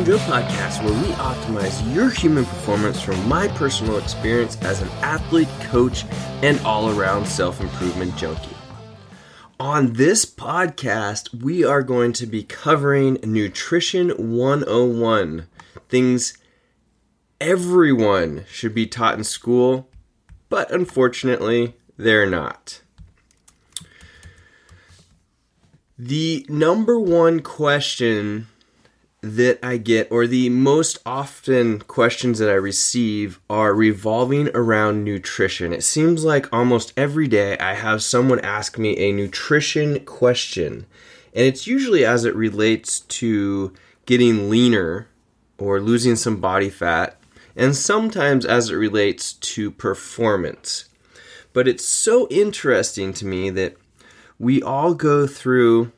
Down Joe podcast, where we optimize your human performance from my personal experience as an athlete, coach, and all around self improvement junkie. On this podcast, we are going to be covering Nutrition 101 things everyone should be taught in school, but unfortunately, they're not. The number one question that I get, or the most often questions that I receive, are revolving around nutrition. It seems like almost every day I have someone ask me a nutrition question, and it's usually as it relates to getting leaner or losing some body fat, and sometimes as it relates to performance. But it's so interesting to me that we all go through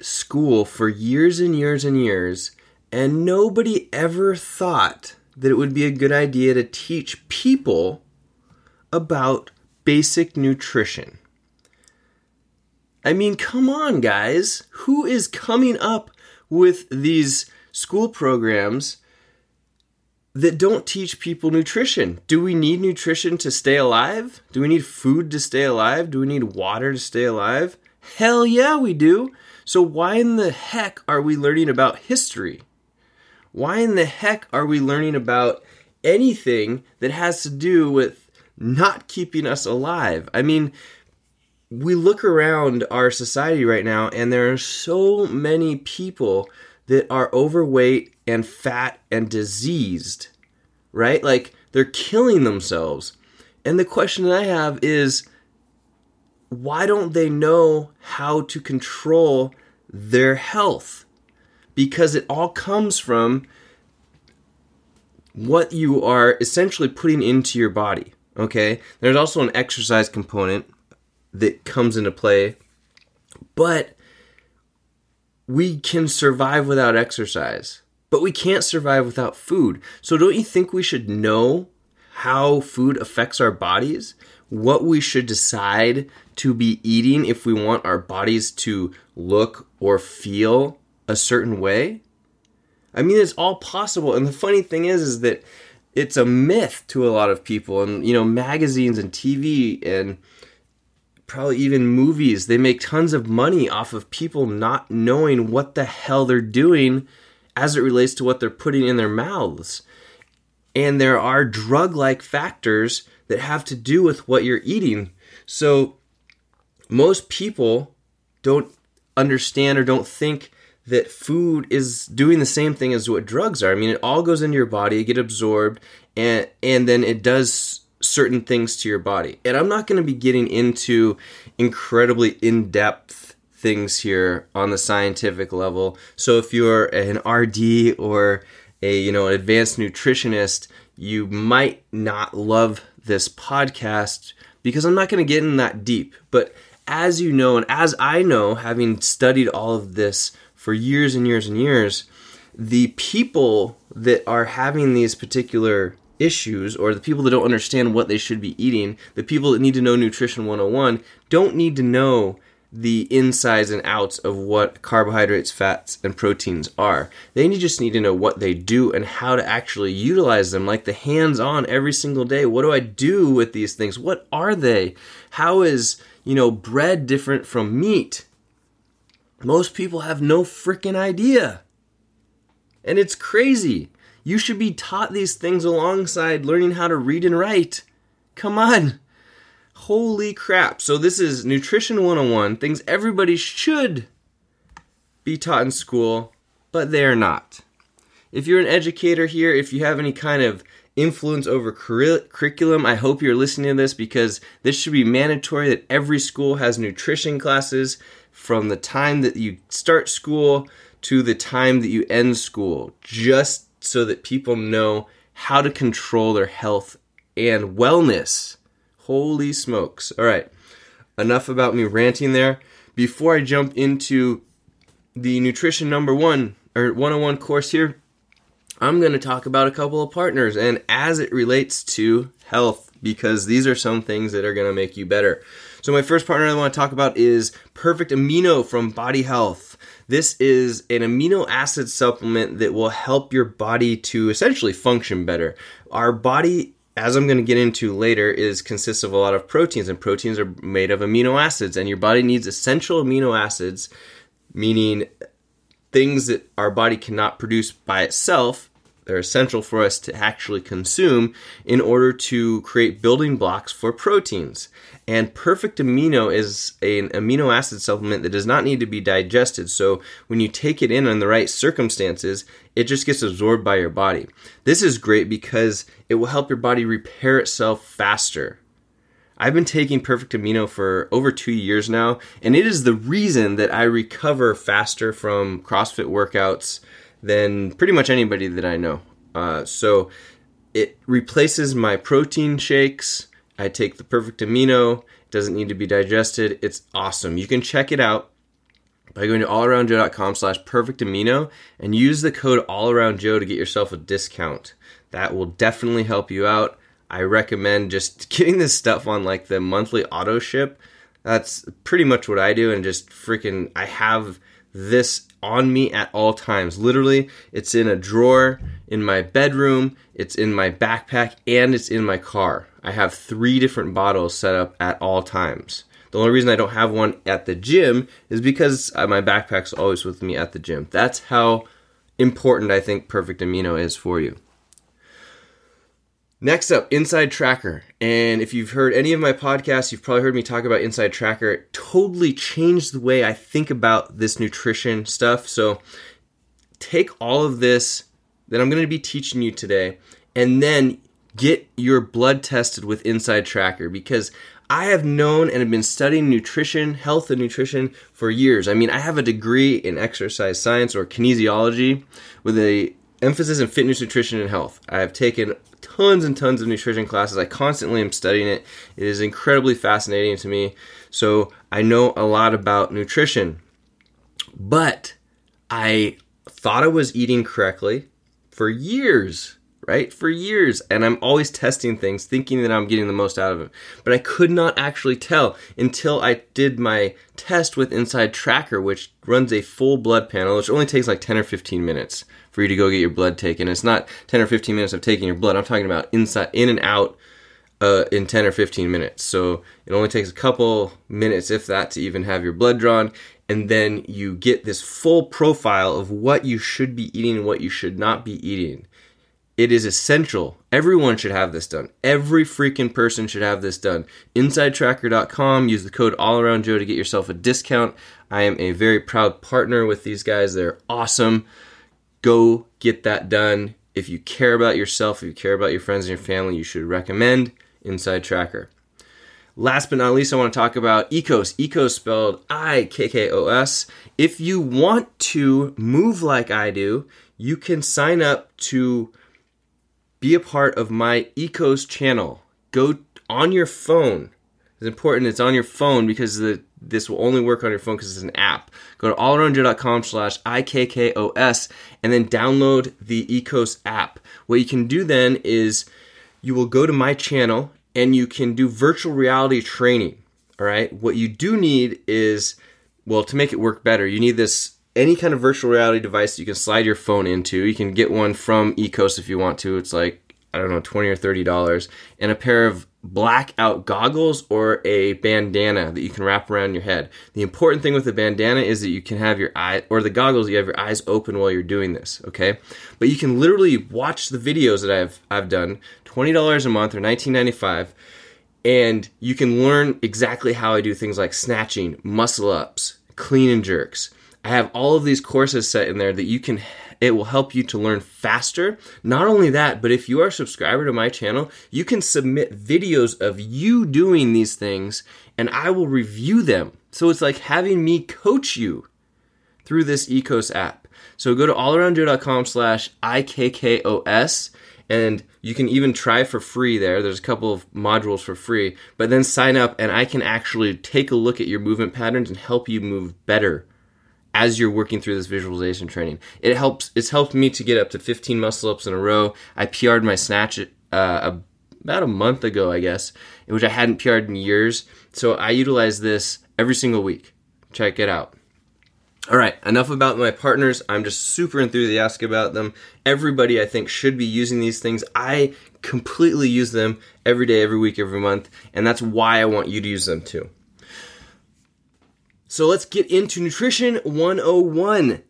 school for years and years and years, and nobody ever thought that it would be a good idea to teach people about basic nutrition. I mean, come on, guys. Who is coming up with these school programs that don't teach people nutrition. Do we need nutrition to stay alive? Do we need food to stay alive? Do we need water to stay alive? Hell yeah, we do. So, why in the heck are we learning about history? Why in the heck are we learning about anything that has to do with not keeping us alive? I mean, we look around our society right now, and there are so many people that are overweight and fat and diseased, right? Like they're killing themselves. And the question that I have is why don't they know how to control their health? Because it all comes from what you are essentially putting into your body. Okay? There's also an exercise component that comes into play. But we can survive without exercise, but we can't survive without food. So, don't you think we should know how food affects our bodies? What we should decide to be eating if we want our bodies to look or feel a certain way? I mean, it's all possible. And the funny thing is, is that it's a myth to a lot of people, and you know, magazines and TV and probably even movies. They make tons of money off of people not knowing what the hell they're doing as it relates to what they're putting in their mouths. And there are drug like factors that have to do with what you're eating. So most people don't understand or don't think that food is doing the same thing as what drugs are. I mean, it all goes into your body, it gets absorbed, and and then it does certain things to your body. And I'm not going to be getting into incredibly in depth things here on the scientific level. So if you're an RD or a you know an advanced nutritionist, you might not love this podcast because I'm not going to get in that deep. But as you know, and as I know, having studied all of this for years and years and years, the people that are having these particular issues or the people that don't understand what they should be eating, the people that need to know Nutrition 101, don't need to know the insides and outs of what carbohydrates, fats, and proteins are. They just need to know what they do and how to actually utilize them, like the hands on every single day. What do I do with these things? What are they? How is, you know, bread different from meat? Most people have no freaking idea. And it's crazy. You should be taught these things alongside learning how to read and write. Come on. Holy crap. So, this is Nutrition 101, things everybody should be taught in school, but they're not. If you're an educator here, if you have any kind of influence over curriculum, I hope you're listening to this because this should be mandatory that every school has nutrition classes from the time that you start school to the time that you end school. Just so that people know how to control their health and wellness. Holy smokes. All right, enough about me ranting there. Before I jump into the nutrition number one or 101 course here, I'm going to talk about a couple of partners and as it relates to health, because these are some things that are going to make you better. So, my first partner I want to talk about is Perfect Amino from Body Health. This is an amino acid supplement that will help your body to essentially function better. Our body as I'm going to get into later, is consists of a lot of proteins, and proteins are made of amino acids, and your body needs essential amino acids, meaning things that our body cannot produce by itself. They're essential for us to actually consume in order to create building blocks for proteins. And Perfect Amino is an amino acid supplement that does not need to be digested. So when you take it in in the right circumstances, it just gets absorbed by your body. This is great because it will help your body repair itself faster. I've been taking Perfect Amino for over two years now, and it is the reason that I recover faster from CrossFit workouts than pretty much anybody that I know. Uh, so it replaces my protein shakes I take the perfect amino. It doesn't need to be digested. It's awesome. You can check it out by going to allaroundjoe.com slash perfect amino and use the code allaroundjoe to get yourself a discount. That will definitely help you out. I recommend just getting this stuff on like the monthly auto ship. That's pretty much what I do and just freaking I have this on me at all times. Literally, it's in a drawer in my bedroom, it's in my backpack, and it's in my car. I have three different bottles set up at all times. The only reason I don't have one at the gym is because uh, my backpack's always with me at the gym. That's how important I think Perfect Amino is for you. Next up, Inside Tracker. And if you've heard any of my podcasts, you've probably heard me talk about Inside Tracker. It totally changed the way I think about this nutrition stuff. So take all of this that I'm going to be teaching you today and then get your blood tested with Inside Tracker because I have known and have been studying nutrition, health and nutrition for years. I mean, I have a degree in exercise science or kinesiology with a emphasis in fitness, nutrition, and health. I have taken tons and tons of nutrition classes. I constantly am studying it. It is incredibly fascinating to me. So I know a lot about nutrition. But I thought I was eating correctly for years, right? For years. And I'm always testing things, thinking that I'm getting the most out of it. But I could not actually tell until I did my test with Inside Tracker, which runs a full blood panel, which only takes like 10 or 15 minutes for you to go get your blood taken. It's not 10 or 15 minutes of taking your blood. I'm talking about inside, in and out uh, in 10 or 15 minutes. So it only takes a couple minutes, if that, to even have your blood drawn. And then you get this full profile of what you should be eating and what you should not be eating. It is essential. Everyone should have this done. Every freaking person should have this done. InsideTracker.com. Use the code AllAroundJoe to get yourself a discount. I am a very proud partner with these guys. They're awesome. Go get that done. If you care about yourself, if you care about your friends and your family, you should recommend Inside Tracker. Last but not least, I want to talk about IKKOS. IKKOS spelled I K K O S. If you want to move like I do, you can sign up to be a part of my IKKOS channel. Go on your phone. It's important it's on your phone because the this will only work on your phone because it's an app. Go to allaroundjoe.com slash IKKOS and then download the IKKOS app. What you can do then is you will go to my channel and you can do virtual reality training. All right. What you do need is, well, to make it work better, you need this any kind of virtual reality device you can slide your phone into. You can get one from IKKOS if you want to. It's like, I don't know, 20 or $30. And a pair of blackout goggles or a bandana that you can wrap around your head. The important thing with the bandana is that you can have your eye or the goggles you have your eyes open while you're doing this, okay? But you can literally watch the videos that I've I've done, $20 a month or 19.95 and you can learn exactly how I do things like snatching, muscle ups, clean and jerks. I have all of these courses set in there that you can it will help you to learn faster. Not only that, but if you are a subscriber to my channel, you can submit videos of you doing these things and I will review them. So it's like having me coach you through this IKKOS app. So go to allaroundjoe.com slash IKKOS and you can even try for free there. There's a couple of modules for free, but then sign up and I can actually take a look at your movement patterns and help you move better as you're working through this visualization training. It helps. It's helped me to get up to 15 muscle ups in a row. I PR'd my snatch uh, about a month ago, I guess, which I hadn't PR'd in years. So I utilize this every single week. Check it out. All right, enough about my partners. I'm just super enthusiastic about them. Everybody, I think, should be using these things. I completely use them every day, every week, every month, and that's why I want you to use them too. So let's get into Nutrition 101.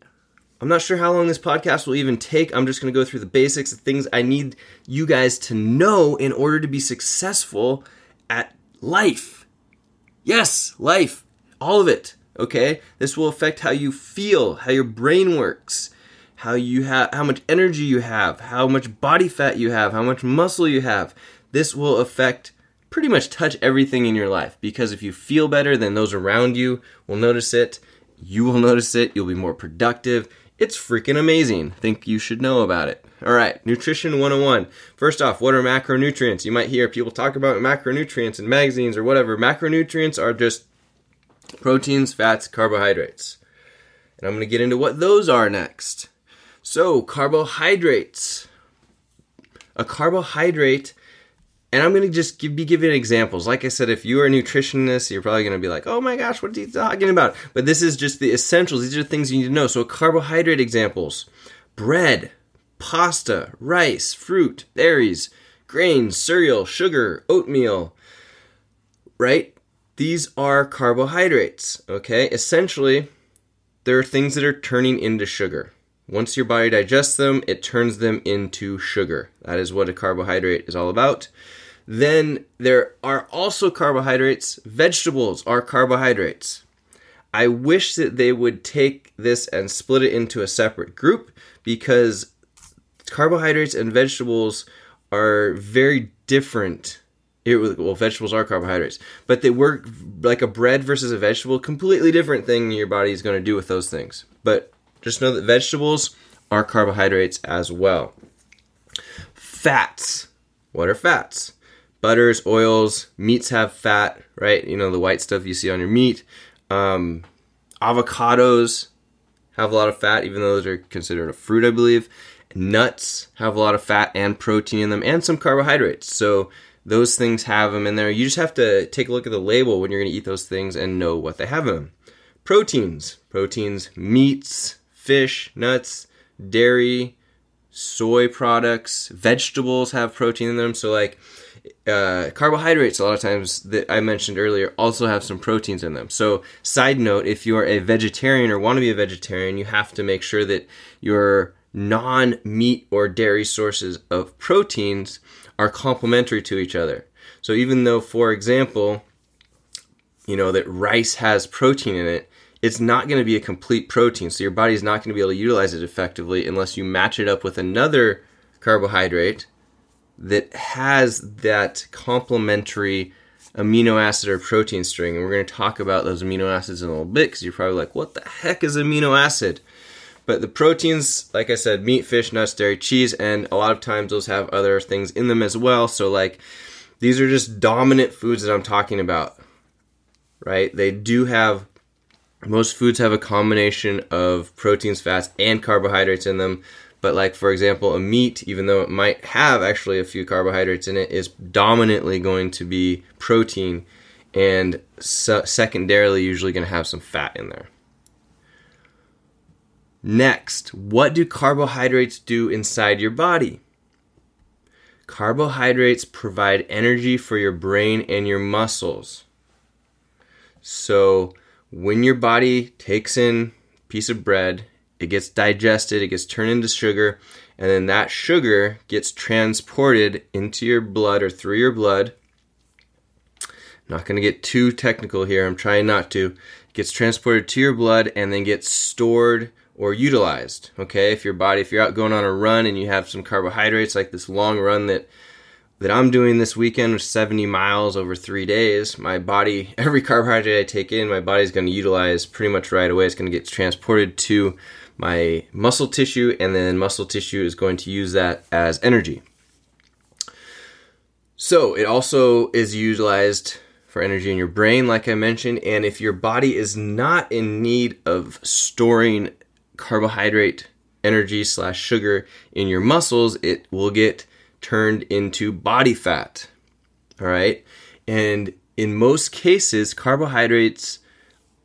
I'm not sure how long this podcast will even take. I'm just going to go through the basics, the things I need you guys to know in order to be successful at life. Yes, life. All of it. Okay? This will affect how you feel, how your brain works, how you have how much energy you have, how much body fat you have, how much muscle you have. This will affect pretty much touch everything in your life because if you feel better, then those around you will notice it. You will notice it. You'll be more productive. It's freaking amazing. Think you should know about it. All right, Nutrition 101. First off, what are macronutrients? You might hear people talk about macronutrients in magazines or whatever. Macronutrients are just proteins, fats, carbohydrates. And I'm going to get into what those are next. So, carbohydrates. A carbohydrate and I'm going to just give, be giving examples. Like I said, if you are a nutritionist, you're probably going to be like, oh my gosh, what are you talking about? But this is just the essentials. These are things you need to know. So, carbohydrate examples bread, pasta, rice, fruit, berries, grains, cereal, sugar, oatmeal, right? These are carbohydrates, okay? Essentially, they're things that are turning into sugar. Once your body digests them, it turns them into sugar. That is what a carbohydrate is all about. Then there are also carbohydrates. Vegetables are carbohydrates. I wish that they would take this and split it into a separate group because carbohydrates and vegetables are very different. It, well, vegetables are carbohydrates, but they work like a bread versus a vegetable, completely different thing your body is going to do with those things. But just know that vegetables are carbohydrates as well. Fats. What are fats? Butters, oils, meats have fat, right? You know, the white stuff you see on your meat. Um, avocados have a lot of fat, even though those are considered a fruit, I believe. Nuts have a lot of fat and protein in them, and some carbohydrates. So those things have them in there. You just have to take a look at the label when you're going to eat those things and know what they have in them. Proteins, proteins, meats, fish, nuts, dairy, soy products, vegetables have protein in them. So like uh, carbohydrates a lot of times that I mentioned earlier also have some proteins in them. So, side note, if you're a vegetarian or want to be a vegetarian, you have to make sure that your non meat or dairy sources of proteins are complementary to each other. So, even though, for example, you know that rice has protein in it, it's not going to be a complete protein. So, your body's not going to be able to utilize it effectively unless you match it up with another carbohydrate that has that complementary amino acid or protein string. And we're going to talk about those amino acids in a little bit because you're probably like, what the heck is amino acid? But the proteins, like I said, meat, fish, nuts, dairy, cheese, and a lot of times those have other things in them as well. So, like, these are just dominant foods that I'm talking about, right? They do have, most foods have a combination of proteins, fats, and carbohydrates in them. But like for example, a meat, even though it might have actually a few carbohydrates in it, is dominantly going to be protein, and so secondarily usually going to have some fat in there. Next, what do carbohydrates do inside your body? Carbohydrates provide energy for your brain and your muscles. So, when your body takes in a piece of bread it gets digested, it gets turned into sugar, and then that sugar gets transported into your blood or through your blood. I'm not going to get too technical here, I'm trying not to. It gets transported to your blood and then gets stored or utilized. Okay, if your body, if you're out going on a run and you have some carbohydrates, like this long run that that I'm doing this weekend with 70 miles over three days, my body, every carbohydrate I take in, my body's going to utilize pretty much right away. It's going to get transported to my muscle tissue, and then muscle tissue is going to use that as energy. So it also is utilized for energy in your brain, like I mentioned. And if your body is not in need of storing carbohydrate energy slash sugar in your muscles, it will get turned into body fat. All right. And in most cases, carbohydrates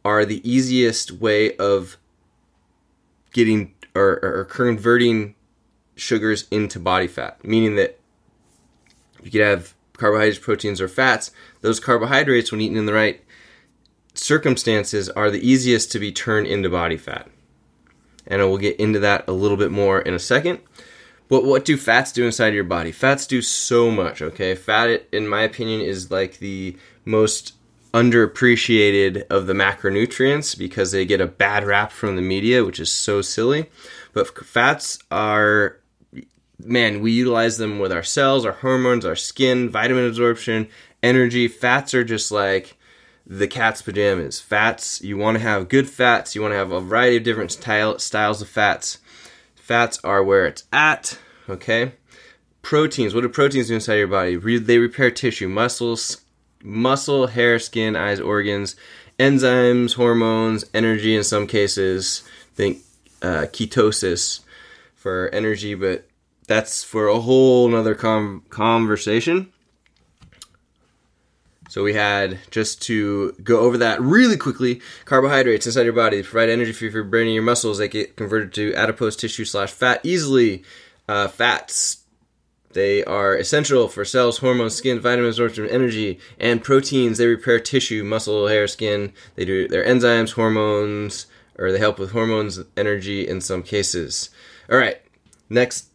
are the easiest way of getting or, or converting sugars into body fat, meaning that you could have carbohydrates, proteins, or fats. Those carbohydrates, when eaten in the right circumstances, are the easiest to be turned into body fat. And I will get into that a little bit more in a second. But what do fats do inside your body? Fats do so much, okay? Fat, in my opinion, is like the most underappreciated of the macronutrients because they get a bad rap from the media, which is so silly. But fats are, man, we utilize them with our cells, our hormones, our skin, vitamin absorption, energy. Fats are just like the cat's pajamas. Fats, you want to have good fats, you want to have a variety of different style, styles of fats. Fats are where it's at, okay? Proteins, what do proteins do inside your body? They repair tissue, muscles, muscle, hair, skin, eyes, organs, enzymes, hormones, energy in some cases. Think uh, ketosis for energy, but that's for a whole nother com- conversation. So we had just to go over that really quickly. Carbohydrates inside your body provide energy for your brain and your muscles. They get converted to adipose tissue slash fat easily. Uh, fats they are essential for cells, hormones, skin, vitamin absorption, energy, and proteins. They repair tissue, muscle, hair, skin. They do their enzymes, hormones, or they help with hormones, energy in some cases. All right, next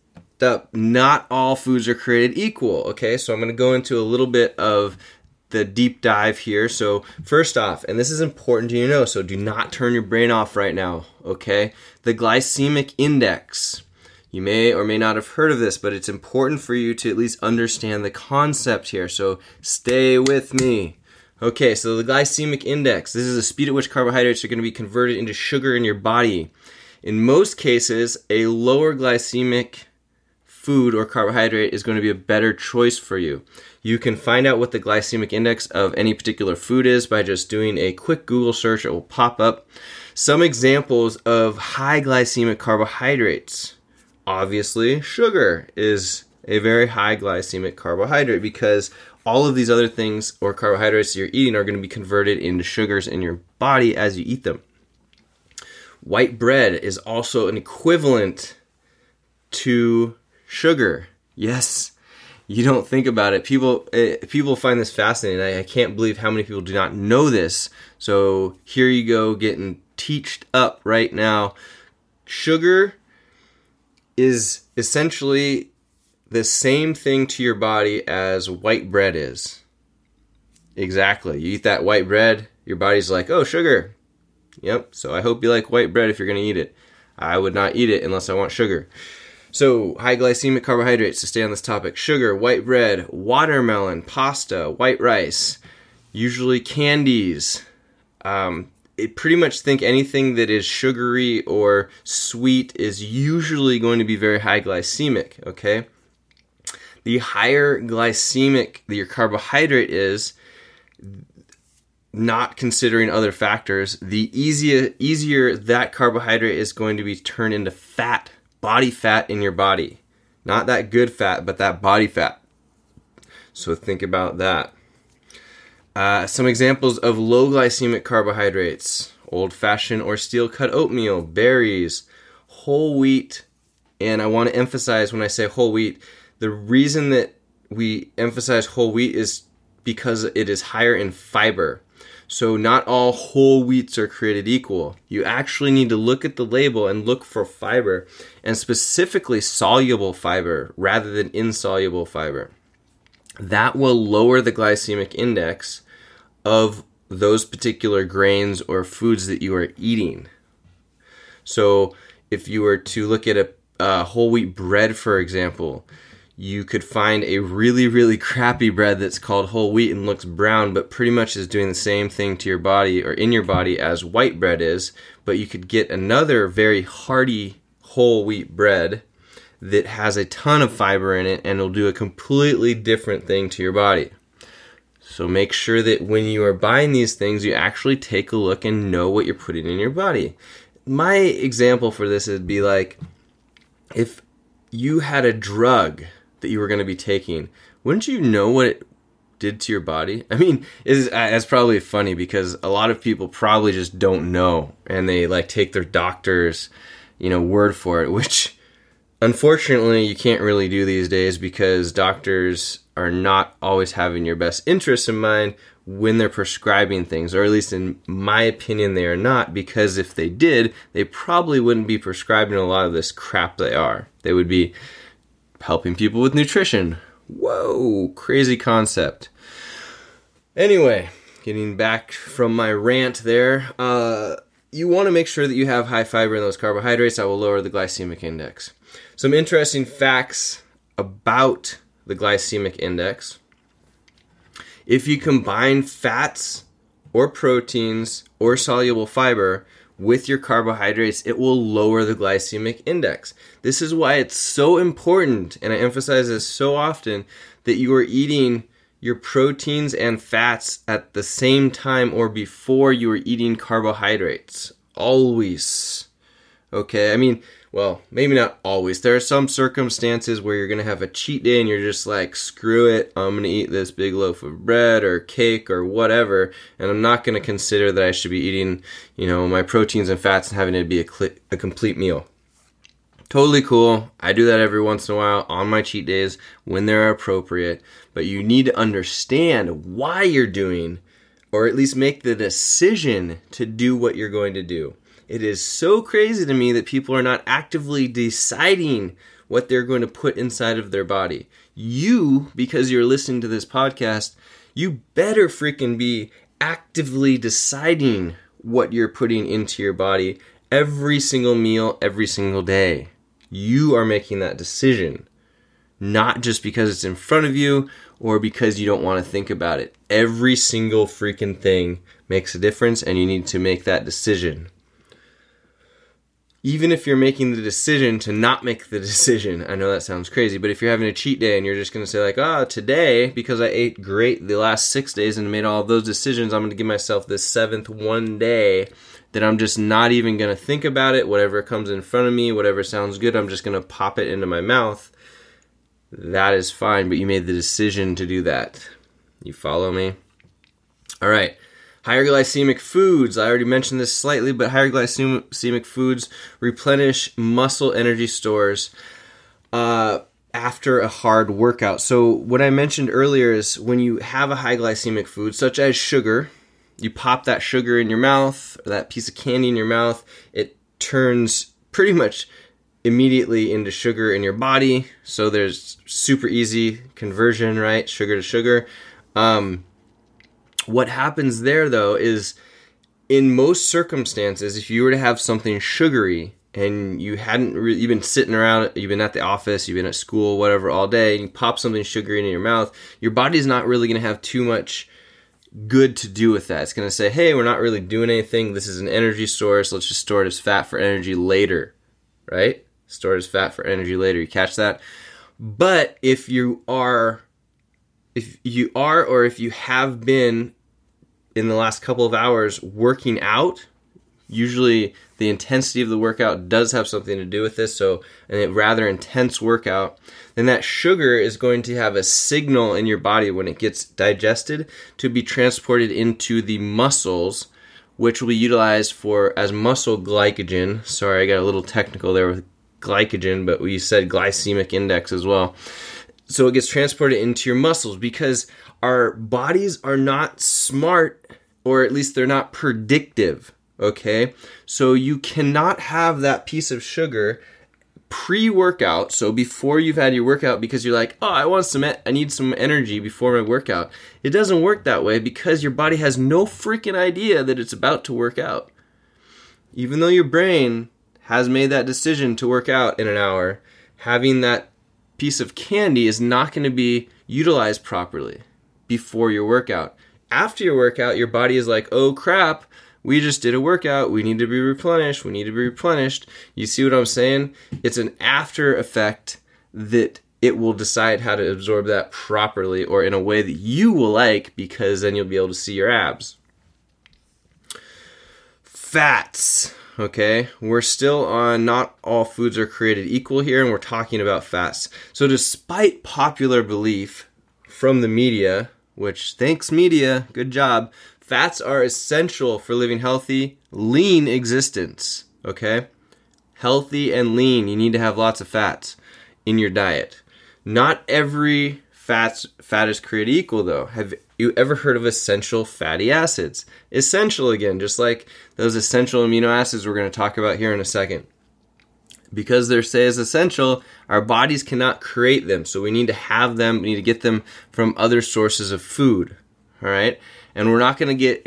up, not all foods are created equal. Okay, so I'm going to go into a little bit of the deep dive here. So, first off, and this is important to you know, so do not turn your brain off right now, okay? The glycemic index. You may or may not have heard of this, but it's important for you to at least understand the concept here. So, stay with me. Okay, so the glycemic index. This is the speed at which carbohydrates are going to be converted into sugar in your body. In most cases, a lower glycemic food or carbohydrate is going to be a better choice for you. You can find out what the glycemic index of any particular food is by just doing a quick Google search. It will pop up. Some examples of high glycemic carbohydrates. Obviously, sugar is a very high glycemic carbohydrate because all of these other things or carbohydrates you're eating are going to be converted into sugars in your body as you eat them. White bread is also an equivalent to sugar. Yes, you don't think about it. People uh, people find this fascinating. I, I, can't believe how many people do not know this. So here you go, getting teached up right now. Sugar is essentially the same thing to your body as white bread is. Exactly. You eat that white bread, your body's like, oh, sugar. Yep. So I hope you like white bread if you're going to eat it. I would not eat it unless I want sugar. So, high glycemic carbohydrates to stay on this topic sugar, white bread, watermelon, pasta, white rice, usually candies. Um, pretty much think anything that is sugary or sweet is usually going to be very high glycemic, okay? The higher glycemic that your carbohydrate is, not considering other factors, the easier easier that carbohydrate is going to be turned into fat body fat in your body. Not that good fat, but that body fat. So think about that. Uh, some examples of low glycemic carbohydrates old fashioned or steel cut oatmeal, berries, whole wheat. And I want to emphasize when I say whole wheat, the reason that we emphasize whole wheat is because it is higher in fiber. So, not all whole wheats are created equal. You actually need to look at the label and look for fiber, and specifically soluble fiber rather than insoluble fiber. That will lower the glycemic index of those particular grains or foods that you are eating. So, if you were to look at a, a whole wheat bread, for example, you could find a really, really crappy bread that's called whole wheat and looks brown, but pretty much is doing the same thing to your body or in your body as white bread is. But you could get another very hearty whole wheat bread that has a ton of fiber in it and it'll do a completely different thing to your body. So make sure that when you are buying these things, you actually take a look and know what you're putting in your body. My example for this would be like if you had a drug that you were going to be taking, wouldn't you know what it did to your body? I mean, is uh, that's probably funny because a lot of people probably just don't know and they like take their doctors you know, word for it, which unfortunately you can't really do these days because doctors are not always having your best interests in mind when they're prescribing things, or at least in my opinion, they are not, because if they did, they probably wouldn't be prescribing a lot of this crap they are. They would be helping people with nutrition. Whoa, crazy concept. Anyway, getting back from my rant there, uh, you want to make sure that you have high fiber in those carbohydrates that will lower the glycemic index. Some interesting facts about the glycemic index. If you combine fats or proteins or soluble fiber with your carbohydrates, it will lower the glycemic index. This is why it's so important, and I emphasize this so often, that you are eating your proteins and fats at the same time or before you are eating carbohydrates. Always. Okay, I mean, well, maybe not always. There are some circumstances where you're going to have a cheat day and you're just like, screw it, I'm going to eat this big loaf of bread or cake or whatever, and I'm not going to consider that I should be eating, you know, my proteins and fats and having it be a, cl- a complete meal. Totally cool. I do that every once in a while on my cheat days when they're appropriate, but you need to understand why you're doing or at least make the decision to do what you're going to do. It is so crazy to me that people are not actively deciding what they're going to put inside of their body. You, because you're listening to this podcast, you better freaking be actively deciding what you're putting into your body every single meal, every single day. You are making that decision, not just because it's in front of you or because you don't want to think about it. Every single freaking thing makes a difference, and you need to make that decision even if you're making the decision to not make the decision, I know that sounds crazy, but if you're having a cheat day and you're just going to say, like, ah, oh, today, because I ate great the last six days and made all those decisions, I'm going to give myself this seventh one day that I'm just not even going to think about it. Whatever comes in front of me, whatever sounds good, I'm just going to pop it into my mouth. That is fine, but you made the decision to do that. You follow me? All right. Higher glycemic foods, I already mentioned this slightly, but higher glycemic foods replenish muscle energy stores uh, after a hard workout. So, what I mentioned earlier is when you have a high glycemic food, such as sugar, you pop that sugar in your mouth, or that piece of candy in your mouth, it turns pretty much immediately into sugar in your body. So, there's super easy conversion, right? Sugar to sugar. Um, what happens there though is in most circumstances, if you were to have something sugary and you hadn't re- you've been sitting around, you've been at the office, you've been at school, whatever, all day, and you pop something sugary into your mouth, your body's not really going to have too much good to do with that. It's going to say, hey, we're not really doing anything. This is an energy source. Let's just store it as fat for energy later, right? Store it as fat for energy later. You catch that? But if you are, if you are, or if you have been in the last couple of hours working out, usually the intensity of the workout does have something to do with this. So, a rather intense workout, then that sugar is going to have a signal in your body when it gets digested to be transported into the muscles, which will be utilized for as muscle glycogen. Sorry, I got a little technical there with glycogen, but we said glycemic index as well. So it gets transported into your muscles because our bodies are not smart, or at least they're not predictive. Okay, so you cannot have that piece of sugar pre workout, so before you've had your workout, because you're like, oh, I want some, I need some energy before my workout. It doesn't work that way because your body has no freaking idea that it's about to work out. Even though your brain has made that decision to work out in an hour, having that piece of candy is not going to be utilized properly before your workout. After your workout, your body is like, oh crap, we just did a workout. We need to be replenished. We need to be replenished. You see what I'm saying? It's an after effect that it will decide how to absorb that properly or in a way that you will like because then you'll be able to see your abs. Fats. Okay, we're still on not all foods are created equal here, and we're talking about fats. So, despite popular belief from the media which thanks media, good job. Fats are essential for living healthy, lean existence. Okay? healthy and lean, you need to have lots of fats in your diet. Not every fats fat is created equal though. Have you ever heard of essential fatty acids? Essential again, just like those essential amino acids we're going to talk about here in a second. Because they're say is essential, our bodies cannot create them. So we need to have them, we need to get them from other sources of food. All right? And we're not going to get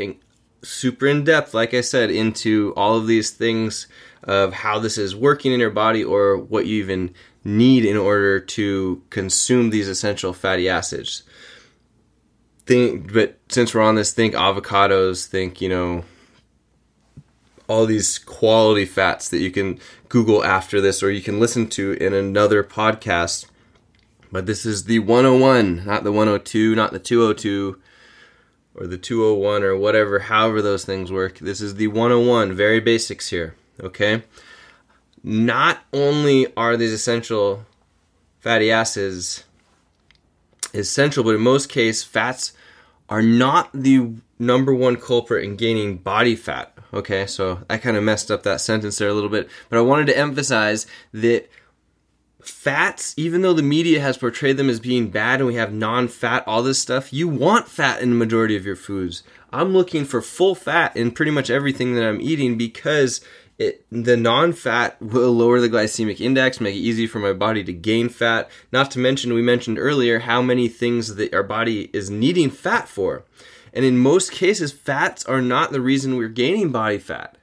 super in depth, like I said, into all of these things of how this is working in your body or what you even need in order to consume these essential fatty acids think, but since we're on this, think avocados, think, you know, all these quality fats that you can Google after this or you can listen to in another podcast. But this is the 101, not the 102, not the 202 or the 201 or whatever, however those things work. This is the 101, very basics here, okay? Not only are these essential fatty acids essential, but in most cases, fats are not the number one culprit in gaining body fat. Okay, so I kind of messed up that sentence there a little bit, but I wanted to emphasize that fats, even though the media has portrayed them as being bad and we have non fat, all this stuff, you want fat in the majority of your foods. I'm looking for full fat in pretty much everything that I'm eating because it, the non-fat will lower the glycemic index, make it easy for my body to gain fat. Not to mention, we mentioned earlier how many things that our body is needing fat for. And in most cases, fats are not the reason we're gaining body fat.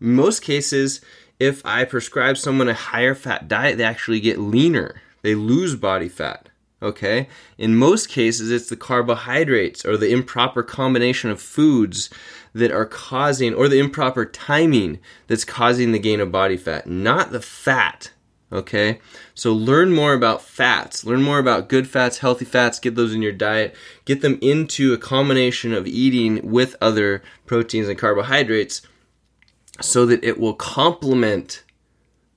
In most cases, if I prescribe someone a higher fat diet, they actually get leaner. They lose body fat. Okay? In most cases, it's the carbohydrates or the improper combination of foods that are causing, or the improper timing that's causing the gain of body fat, not the fat. Okay? So learn more about fats. Learn more about good fats, healthy fats. Get those in your diet. Get them into a combination of eating with other proteins and carbohydrates so that it will complement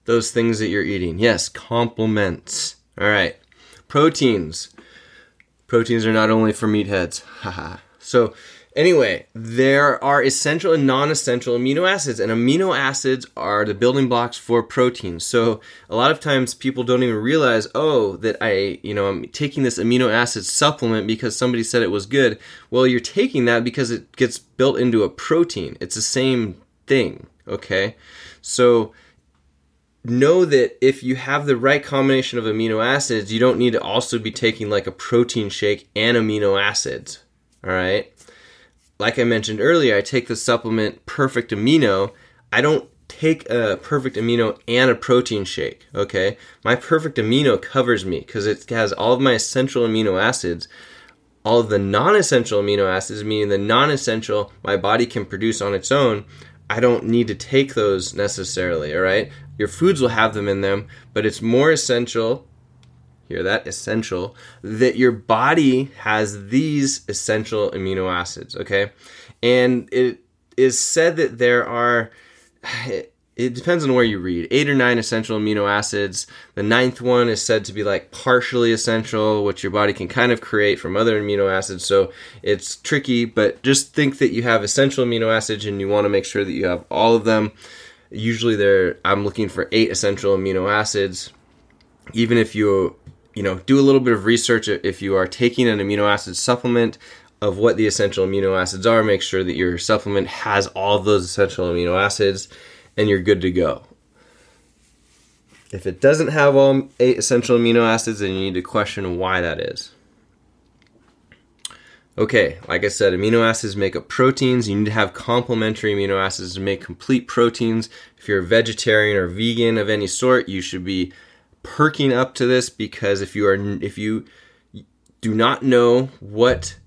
those things that you're eating. Yes, complements. All right. Proteins. Proteins are not only for meatheads. Haha. so Anyway, there are essential and non essential amino acids, and amino acids are the building blocks for proteins. So, a lot of times people don't even realize, oh, that I, you know, I'm taking this amino acid supplement because somebody said it was good. Well, you're taking that because it gets built into a protein. It's the same thing, okay? So, know that if you have the right combination of amino acids, you don't need to also be taking like a protein shake and amino acids, all right? Like I mentioned earlier, I take the supplement Perfect Amino. I don't take a Perfect Amino and a protein shake, okay? My Perfect Amino covers me because it has all of my essential amino acids. All of the non essential amino acids, meaning the non essential my body can produce on its own, I don't need to take those necessarily, all right? Your foods will have them in them, but it's more essential hear that? Essential. That your body has these essential amino acids okay? And it is said that there are it depends on where you read. Eight or nine essential amino acids. The ninth one is said to be like partially essential which your body can kind of create from other amino acids so it's tricky but just think that you have essential amino acids and you want to make sure that you have all of them. Usually there i'm looking for eight essential amino acids. Even if you you know, do a little bit of research if you are taking an amino acid supplement of what the essential amino acids are. Make sure that your supplement has all those essential amino acids and you're good to go. If it doesn't have all eight essential amino acids, then you need to question why that is. Okay, like I said, amino acids make up proteins. You need to have complementary amino acids to make complete proteins. If you're a vegetarian or vegan of any sort, you should be perking up to this because if you are if you do not know what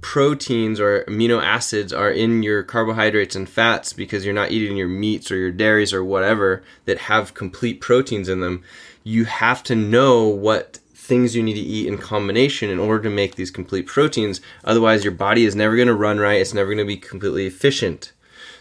proteins or amino acids are in your carbohydrates and fats because you're not eating your meats or your dairies or whatever that have complete proteins in them, you have to know what things you need to eat in combination in order to make these complete proteins. Otherwise, your body is never going to run right. It's never going to be completely efficient.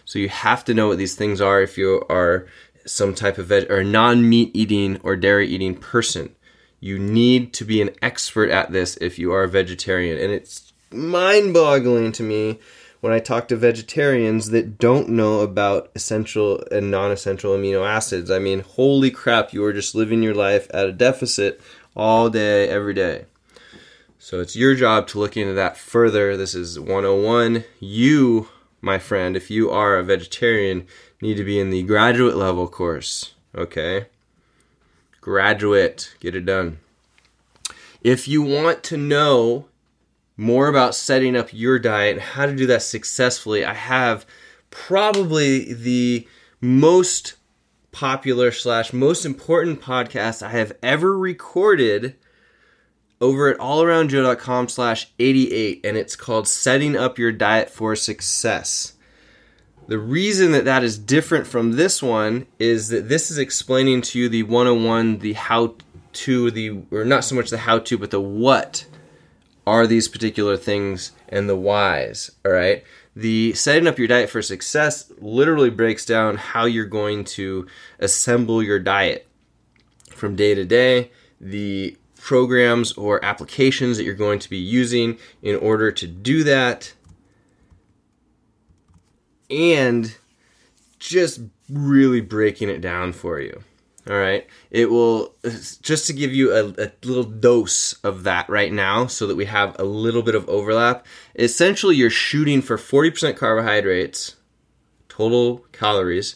So you have to know what these things are if you are some type of veg or non-meat eating or dairy eating person. You need to be an expert at this if you are a vegetarian. And it's mind-boggling to me when I talk to vegetarians that don't know about essential and non essential amino acids. I mean, holy crap, you are just living your life at a deficit all day, every day. So it's your job to look into that further. This is 101. You, my friend, if you are a vegetarian, need to be in the graduate level course. Okay? Graduate, get it done. If you want to know more about setting up your diet and how to do that successfully, I have probably the most popular slash most important podcast I have ever recorded over at allaroundjoe.com slash 88 and it's called setting up your diet for success. The reason that that is different from this one is that this is explaining to you the 101 the how to the or not so much the how to but the what are these particular things and the whys all right? The setting up your diet for success literally breaks down how you're going to assemble your diet. From day to day the programs or applications that you're going to be using in order to do that. And just really breaking it down for you. All right. It will, just to give you a, a, little dose of that right now so that we have a little bit of overlap. Essentially, you're shooting for 40% carbohydrates, total calories,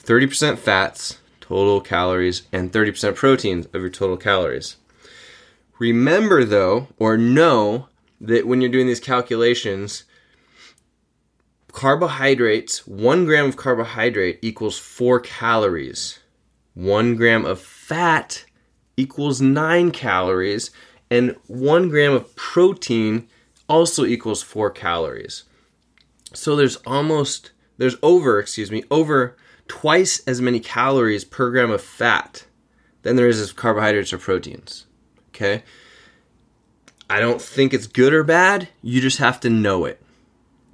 30% fats, total calories, and 30% proteins of your total calories. Remember, though, or know that when you're doing these calculations, carbohydrates, one gram of carbohydrate equals four calories. One gram of fat equals nine calories. And one gram of protein also equals four calories. So there's almost, there's over, excuse me, over twice as many calories per gram of fat than there is of carbohydrates or proteins. Okay? I don't think it's good or bad. You just have to know it.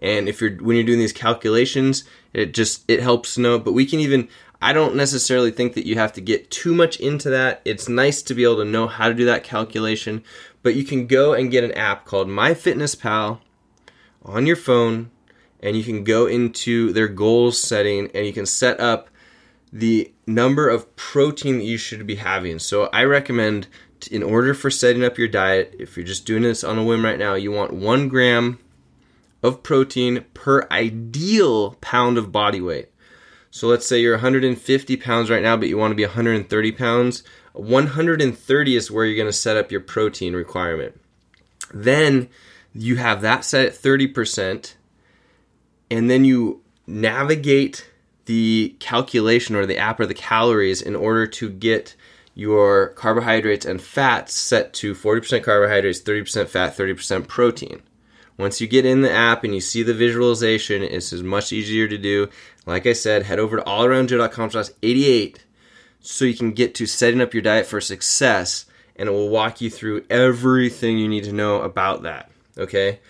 And if you're when you're doing these calculations, it just it helps know. But we can even I don't necessarily think that you have to get too much into that. It's nice to be able to know how to do that calculation, but you can go and get an app called MyFitnessPal on your phone and you can go into their goals setting and you can set up the number of protein that you should be having. So I recommend in order for setting up your diet, if you're just doing this on a whim right now, you want one gram of protein per ideal pound of body weight. So let's say you're 150 pounds right now, but you want to be 130 pounds. 130 is where you're going to set up your protein requirement. Then you have that set at 30%, and then you navigate the calculation or the app or the calories in order to get your carbohydrates and fats set to 40% carbohydrates, 30% fat, 30% protein. Once you get in the app and you see the visualization, it's much easier to do. Like I said, head over to allaroundjoe.com slash 88 so you can get to setting up your diet for success and it will walk you through everything you need to know about that. Okay?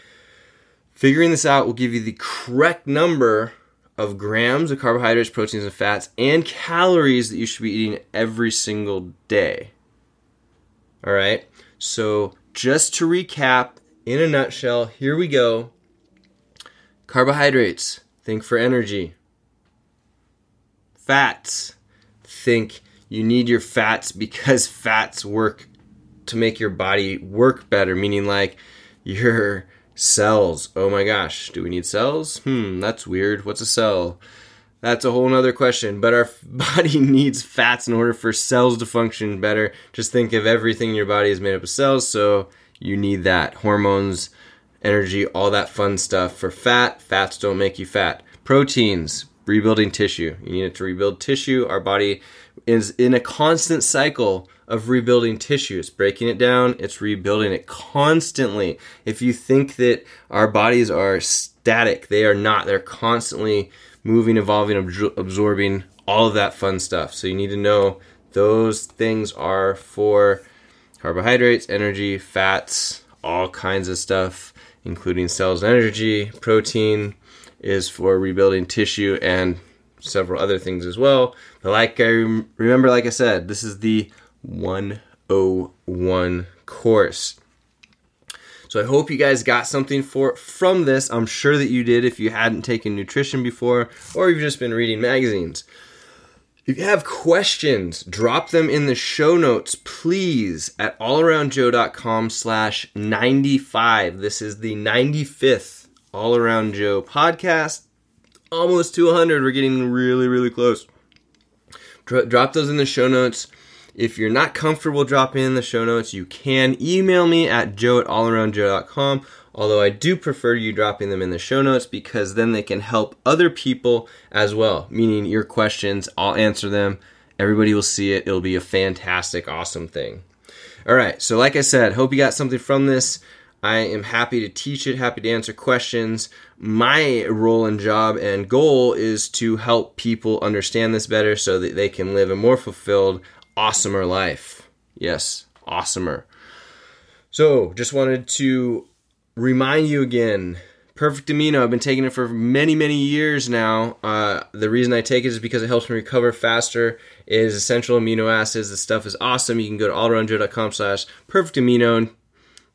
Figuring this out will give you the correct number of grams of carbohydrates, proteins, and fats, and calories that you should be eating every single day. All right. So, just to recap in a nutshell, here we go. Carbohydrates, think for energy. Fats, think you need your fats because fats work to make your body work better, meaning like your Cells. Oh my gosh, do we need cells? Hmm, that's weird. What's a cell? That's a whole nother question. But our body needs fats in order for cells to function better. Just think of everything in your body is made up of cells, so you need that. Hormones, energy, all that fun stuff. For fat, fats don't make you fat. Proteins, rebuilding tissue. You need it to rebuild tissue. Our body is in a constant cycle of rebuilding tissue. It's breaking it down, it's rebuilding it constantly. If you think that our bodies are static, they are not. They're constantly moving, evolving, absorbing all of that fun stuff. So you need to know those things are for carbohydrates, energy, fats, all kinds of stuff, including cells and energy. Protein is for rebuilding tissue and several other things as well. But like I remember, like I said, this is the 101 course. So I hope you guys got something for from this. I'm sure that you did if you hadn't taken nutrition before or you've just been reading magazines. If you have questions, drop them in the show notes, please, at allaroundjoe.com slash 95. This is the 95th All Around Joe podcast. Almost to 100. We're getting really, really close. Drop those in the show notes. If you're not comfortable dropping in the show notes, you can email me at joe at allaroundjoe.com. Although I do prefer you dropping them in the show notes because then they can help other people as well. Meaning your questions, I'll answer them. Everybody will see it. It'll be a fantastic, awesome thing. All right. So, like I said, hope you got something from this. I am happy to teach it, happy to answer questions. My role and job and goal is to help people understand this better so that they can live a more fulfilled, awesomer life. Yes, awesomer. So, just wanted to remind you again Perfect Amino, I've been taking it for many, many years now. Uh, the reason I take it is because it helps me recover faster. It is essential amino acids. The stuff is awesome. You can go to allaroundjoe.com slash perfect amino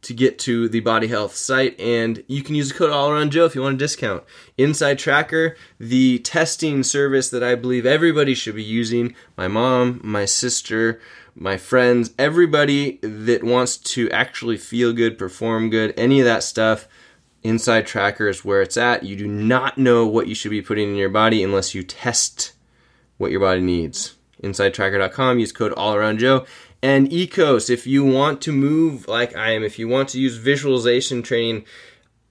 to get to the body health site and you can use the code all around joe if you want a discount. Inside tracker the testing service that i believe everybody should be using my mom my sister my friends everybody that wants to actually feel good perform good any of that stuff inside tracker is where it's at. You do not know what you should be putting in your body unless you test what your body needs. Insidetracker.com use code all around joe and IKKOS if you want to move like i am if you want to use visualization training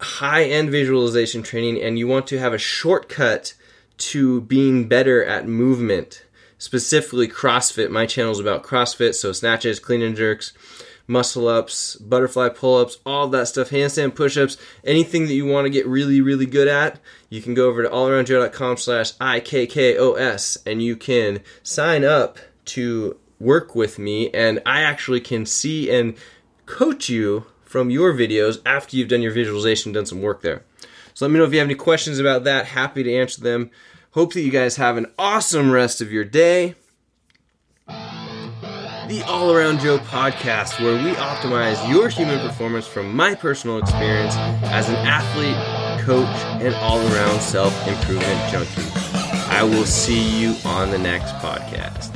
high end visualization training and you want to have a shortcut to being better at movement specifically crossfit. My channel is about crossfit so snatches clean and jerks muscle ups butterfly pull-ups all that stuff handstand push-ups anything that you want to get really really good at you can go over to allaroundjoe.com slash ikkos and you can sign up to work with me and I actually can see and coach you from your videos after you've done your visualization, done some work there. So let me know if you have any questions about that. Happy to answer them. Hope that you guys have an awesome rest of your day. The All Around Joe podcast, where we optimize your human performance from my personal experience as an athlete, coach, and all around self improvement junkie. I will see you on the next podcast.